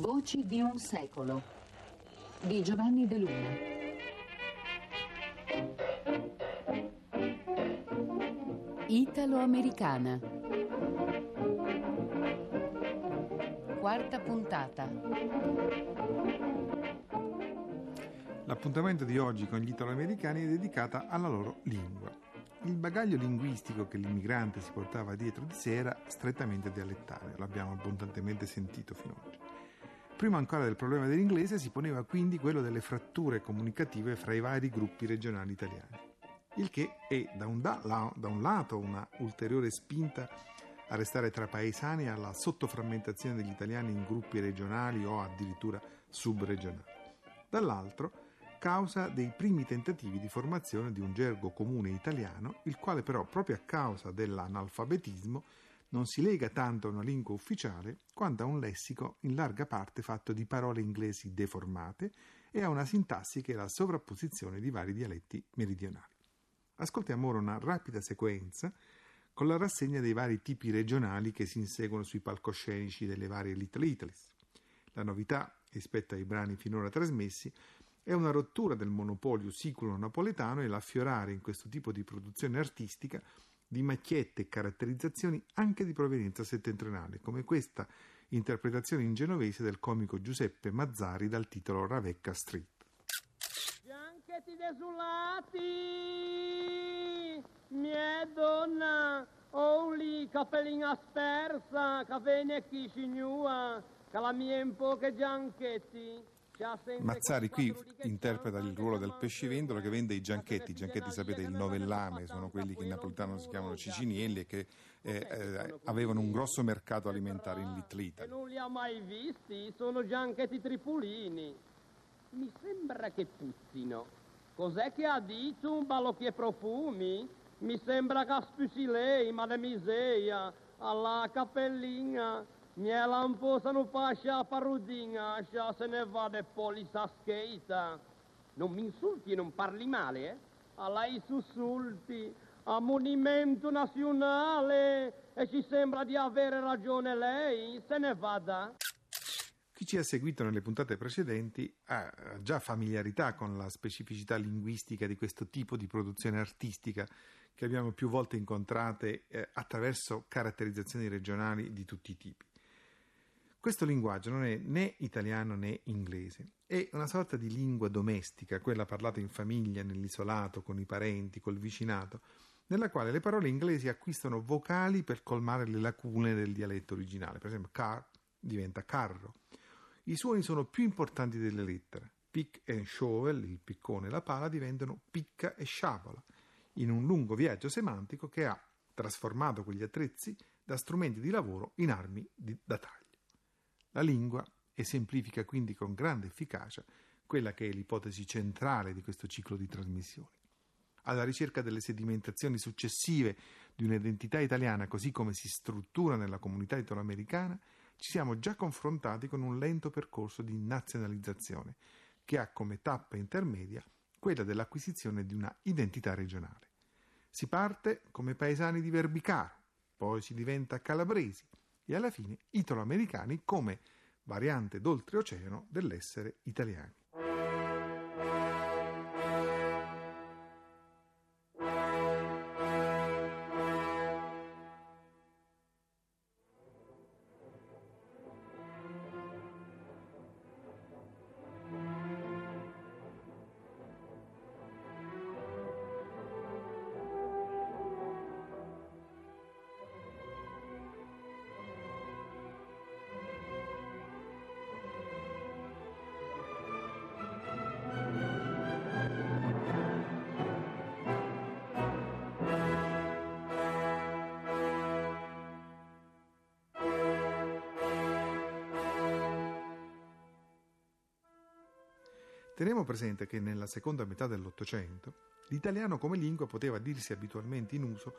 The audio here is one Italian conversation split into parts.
Voci di un secolo di Giovanni De Luna. Italo-americana. Quarta puntata. L'appuntamento di oggi con gli italo-americani è dedicata alla loro lingua. Il bagaglio linguistico che l'immigrante si portava dietro di sé era strettamente dialettale, l'abbiamo abbondantemente sentito fino ad oggi. Prima ancora del problema dell'inglese si poneva quindi quello delle fratture comunicative fra i vari gruppi regionali italiani, il che è da un, da, da un lato una ulteriore spinta a restare tra paesani alla sottoframmentazione degli italiani in gruppi regionali o addirittura subregionali. Dall'altro, causa dei primi tentativi di formazione di un gergo comune italiano, il quale però proprio a causa dell'analfabetismo non si lega tanto a una lingua ufficiale quanto a un lessico in larga parte fatto di parole inglesi deformate e a una sintassi che è la sovrapposizione di vari dialetti meridionali. Ascoltiamo ora una rapida sequenza con la rassegna dei vari tipi regionali che si inseguono sui palcoscenici delle varie Little Italies. La novità rispetto ai brani finora trasmessi è una rottura del monopolio siculo-napoletano e l'affiorare in questo tipo di produzione artistica di macchiette e caratterizzazioni anche di provenienza settentrionale, come questa interpretazione in genovese del comico Giuseppe Mazzari dal titolo Ravecca Street. Bianchetti desolati, mia donna, oh lì capellina spersa, che venne qui signua, che la mia un po' che gianchetti. Mazzari qui interpreta il ruolo del pescivendolo che vende i gianchetti. I gianchetti, sapete, il novellame, sono quelli che in napolitano si chiamano cicinielli e che eh, eh, avevano un grosso mercato alimentare in Little. Non li ha mai visti, sono gianchetti tripolini. Mi sembra che puzzino. Cos'è che ha detto un balocchi e profumi? Mi sembra che spussi lei, ma miseria, alla cappellina. Mia lamposa non pascia parudina, scia se ne va de polisa scheita. Non mi insulti e non parli male, eh? A lei sussulti, a monumento nazionale, e ci sembra di avere ragione lei, se ne vada. Chi ci ha seguito nelle puntate precedenti ha già familiarità con la specificità linguistica di questo tipo di produzione artistica che abbiamo più volte incontrate eh, attraverso caratterizzazioni regionali di tutti i tipi. Questo linguaggio non è né italiano né inglese, è una sorta di lingua domestica, quella parlata in famiglia, nell'isolato, con i parenti, col vicinato, nella quale le parole inglesi acquistano vocali per colmare le lacune del dialetto originale. Per esempio, car diventa carro. I suoni sono più importanti delle lettere. Pick e shovel, il piccone e la pala, diventano picca e sciabola, in un lungo viaggio semantico che ha trasformato quegli attrezzi da strumenti di lavoro in armi di, da taglio. La lingua esemplifica quindi con grande efficacia quella che è l'ipotesi centrale di questo ciclo di trasmissioni. Alla ricerca delle sedimentazioni successive di un'identità italiana così come si struttura nella comunità italoamericana, ci siamo già confrontati con un lento percorso di nazionalizzazione che ha come tappa intermedia quella dell'acquisizione di una identità regionale. Si parte come paesani di Verbicaro, poi si diventa calabresi, e alla fine italo-americani come variante d'oltreoceano dell'essere italiani. Teniamo presente che nella seconda metà dell'Ottocento l'italiano come lingua poteva dirsi abitualmente in uso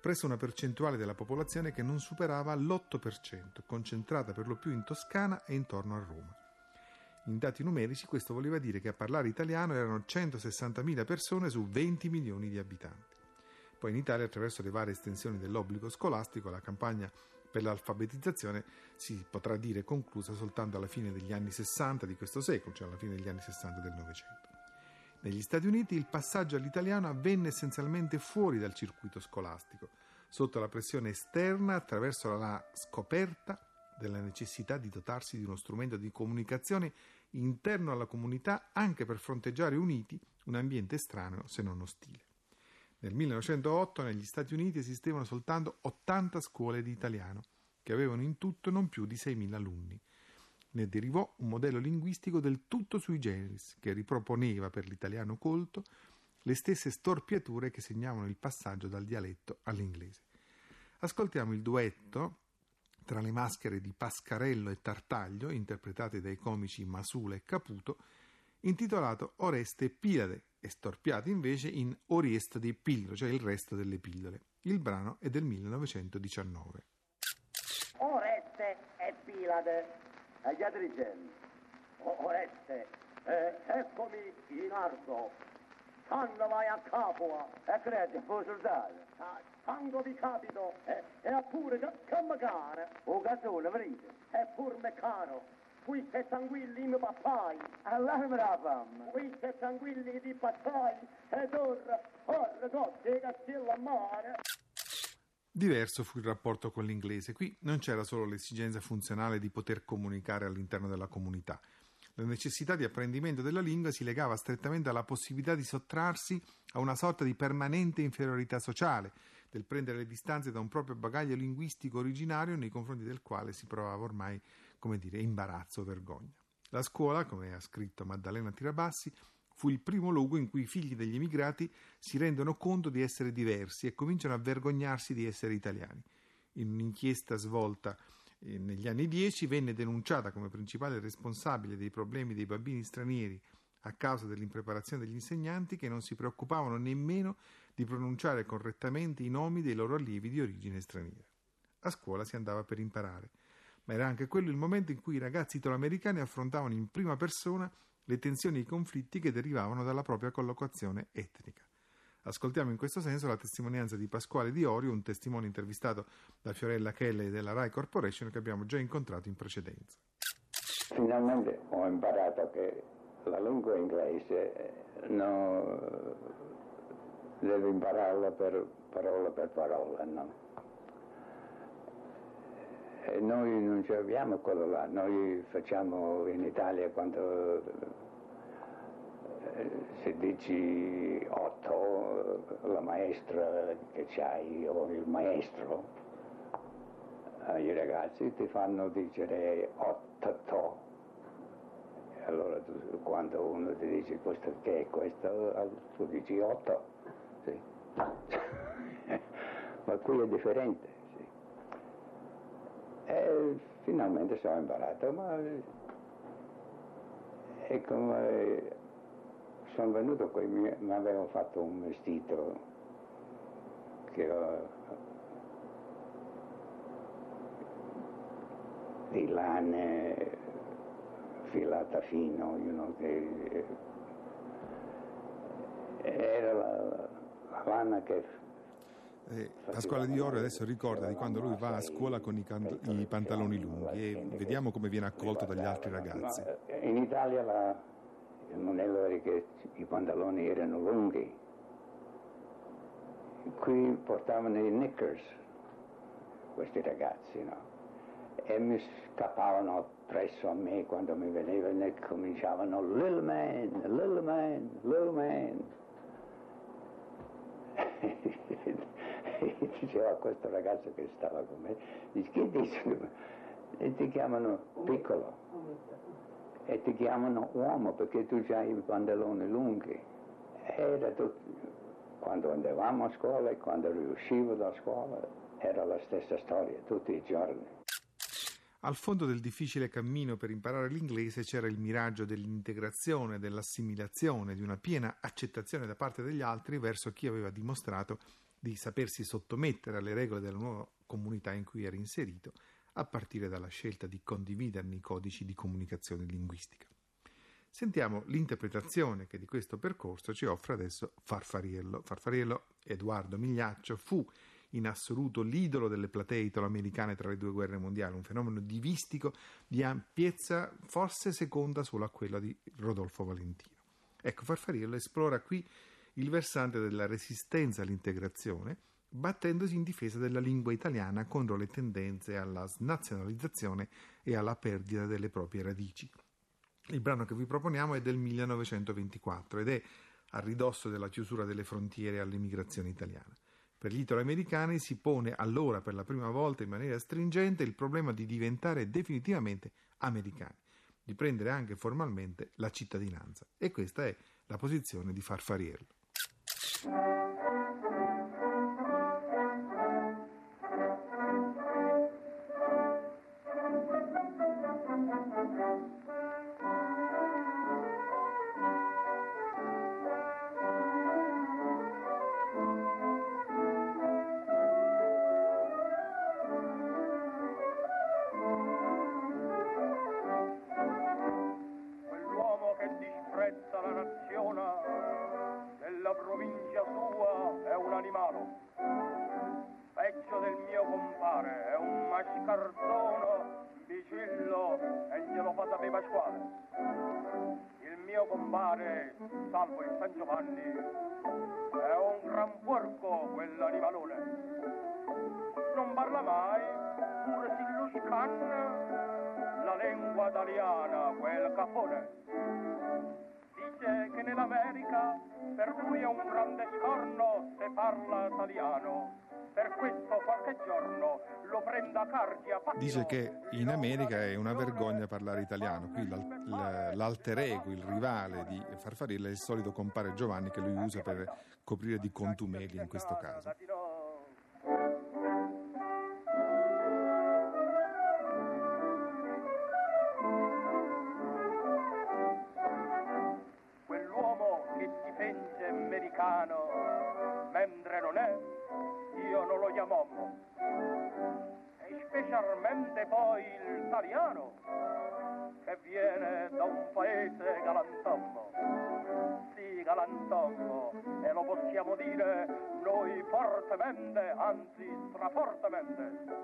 presso una percentuale della popolazione che non superava l'8%, concentrata per lo più in Toscana e intorno a Roma. In dati numerici questo voleva dire che a parlare italiano erano 160.000 persone su 20 milioni di abitanti. Poi in Italia, attraverso le varie estensioni dell'obbligo scolastico, la campagna per l'alfabetizzazione si potrà dire conclusa soltanto alla fine degli anni 60 di questo secolo, cioè alla fine degli anni 60 del Novecento. Negli Stati Uniti il passaggio all'italiano avvenne essenzialmente fuori dal circuito scolastico, sotto la pressione esterna attraverso la scoperta della necessità di dotarsi di uno strumento di comunicazione interno alla comunità anche per fronteggiare uniti un ambiente estraneo se non ostile. Nel 1908 negli Stati Uniti esistevano soltanto 80 scuole di italiano, che avevano in tutto non più di 6.000 alunni. Ne derivò un modello linguistico del tutto sui generis, che riproponeva per l'italiano colto le stesse storpiature che segnavano il passaggio dal dialetto all'inglese. Ascoltiamo il duetto tra le maschere di Pascarello e Tartaglio, interpretate dai comici Masula e Caputo, intitolato Oreste e Pilade, e storpiato invece in Oriesta dei Pillole, cioè il resto delle pillole. Il brano è del 1919. Oreste e Pilade, e gli Adrigeni. Oreste, eh, eccomi in arco. Quando vai a Capua, e credi, puoi soldato. Quando vi capito, e, e pure che, magari. O gazzone, venite. E pur me caro. Qui sei tranquilli mio pappai. Allora me la fam. Qui sei tranquilli di pappai. Ed ora, ora, dotte, castello a mare. Diverso fu il rapporto con l'inglese. Qui non c'era solo l'esigenza funzionale di poter comunicare all'interno della comunità. La necessità di apprendimento della lingua si legava strettamente alla possibilità di sottrarsi a una sorta di permanente inferiorità sociale, del prendere le distanze da un proprio bagaglio linguistico originario nei confronti del quale si provava ormai come dire, imbarazzo o vergogna. La scuola, come ha scritto Maddalena Tirabassi, fu il primo luogo in cui i figli degli emigrati si rendono conto di essere diversi e cominciano a vergognarsi di essere italiani. In un'inchiesta svolta eh, negli anni dieci venne denunciata come principale responsabile dei problemi dei bambini stranieri a causa dell'impreparazione degli insegnanti che non si preoccupavano nemmeno di pronunciare correttamente i nomi dei loro allievi di origine straniera. A scuola si andava per imparare ma era anche quello il momento in cui i ragazzi italoamericani affrontavano in prima persona le tensioni e i conflitti che derivavano dalla propria collocazione etnica. Ascoltiamo in questo senso la testimonianza di Pasquale Di Orio, un testimone intervistato da Fiorella Kelly della Rai Corporation che abbiamo già incontrato in precedenza. Finalmente ho imparato che la lingua inglese no, devo impararla per parola per parola, no? E noi non ci abbiamo quello là, noi facciamo in Italia quando eh, se dici otto, la maestra che c'hai o il maestro, ai ragazzi ti fanno dire otto. Allora tu, quando uno ti dice questo che è questo, tu dici otto. Sì. Ma qui è differente. Finalmente sono imparato, ma e come sono venuto qui mi, avevo fatto un vestito che ho, di lane filata fino, you know, che era la, la lana che eh, Pasquale Di Oro adesso ricorda di quando lui va a scuola con i, can- i pantaloni lunghi e vediamo come viene accolto dagli altri ragazzi. In Italia la, il modello era che i pantaloni erano lunghi, qui portavano i knickers questi ragazzi, no? E mi scappavano presso a me quando mi vedevano e cominciavano little man, little man, little man. Diceva a questo ragazzo che stava con me, dice, che dicono? E ti chiamano piccolo e ti chiamano uomo perché tu hai i pantaloni lunghi. Era tutto, quando andavamo a scuola e quando riuscivo da scuola era la stessa storia tutti i giorni. Al fondo del difficile cammino per imparare l'inglese c'era il miraggio dell'integrazione, dell'assimilazione, di una piena accettazione da parte degli altri verso chi aveva dimostrato di sapersi sottomettere alle regole della nuova comunità in cui era inserito, a partire dalla scelta di condividerne i codici di comunicazione linguistica. Sentiamo l'interpretazione che di questo percorso ci offre adesso Farfariello. Farfariello, Edoardo Migliaccio, fu in assoluto l'idolo delle platee italo-americane tra le due guerre mondiali, un fenomeno divistico di ampiezza forse seconda solo a quella di Rodolfo Valentino. Ecco, Farfariello esplora qui il versante della resistenza all'integrazione, battendosi in difesa della lingua italiana contro le tendenze alla snazionalizzazione e alla perdita delle proprie radici. Il brano che vi proponiamo è del 1924 ed è a ridosso della chiusura delle frontiere all'immigrazione italiana. Per gli italoamericani si pone allora per la prima volta in maniera stringente il problema di diventare definitivamente americani, di prendere anche formalmente la cittadinanza. E questa è la posizione di Farfariello. Quell'uomo Pasquale. Il mio compare, salvo il San Giovanni, è un gran porco quell'animalone. Non parla mai, pure si luscanna la lingua italiana, quel capone. Dice che nell'America per lui è un grande scorno se parla italiano. Per questo qualche giorno lo prenda a cardia. Dice che in America è una vergogna parlare italiano, qui l'al- l'alter ego, il rivale di Farfarella è il solito compare Giovanni che lui usa per coprire di contumeli in questo caso. Quell'uomo che si fece americano, chiamammo. E specialmente poi l'italiano, che viene da un paese galantommo. Sì, galantommo, e lo possiamo dire noi fortemente, anzi strafortemente.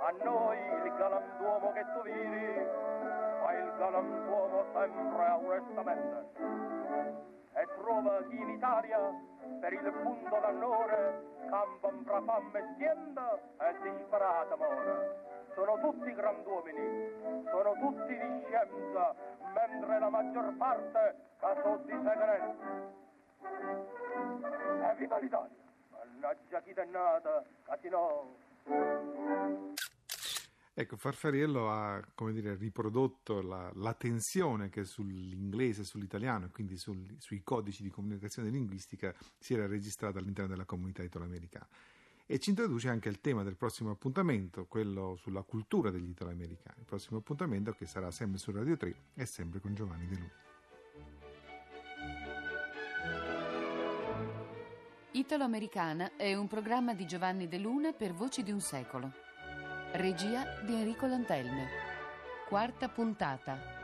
A noi il galantuomo che tu vedi, fa il galantuomo sempre onestamente. E trova chi in Italia, per il punto d'annore, campa fra fame e stienda e disperata amore. Sono tutti grand'uomini, sono tutti di scienza, mentre la maggior parte caso di segreti. E viva l'Italia! Mannaggia chi è nata, Casino! Ecco, Farfariello ha come dire, riprodotto la, la tensione che sull'inglese, sull'italiano e quindi sul- sui codici di comunicazione linguistica si era registrata all'interno della comunità italoamericana. E ci introduce anche il tema del prossimo appuntamento, quello sulla cultura degli italoamericani. Il prossimo appuntamento che sarà sempre su Radio 3 e sempre con Giovanni De Luna. Italo-Americana è un programma di Giovanni De Luna per Voci di un secolo. Regia di Enrico Lantelme. Quarta puntata.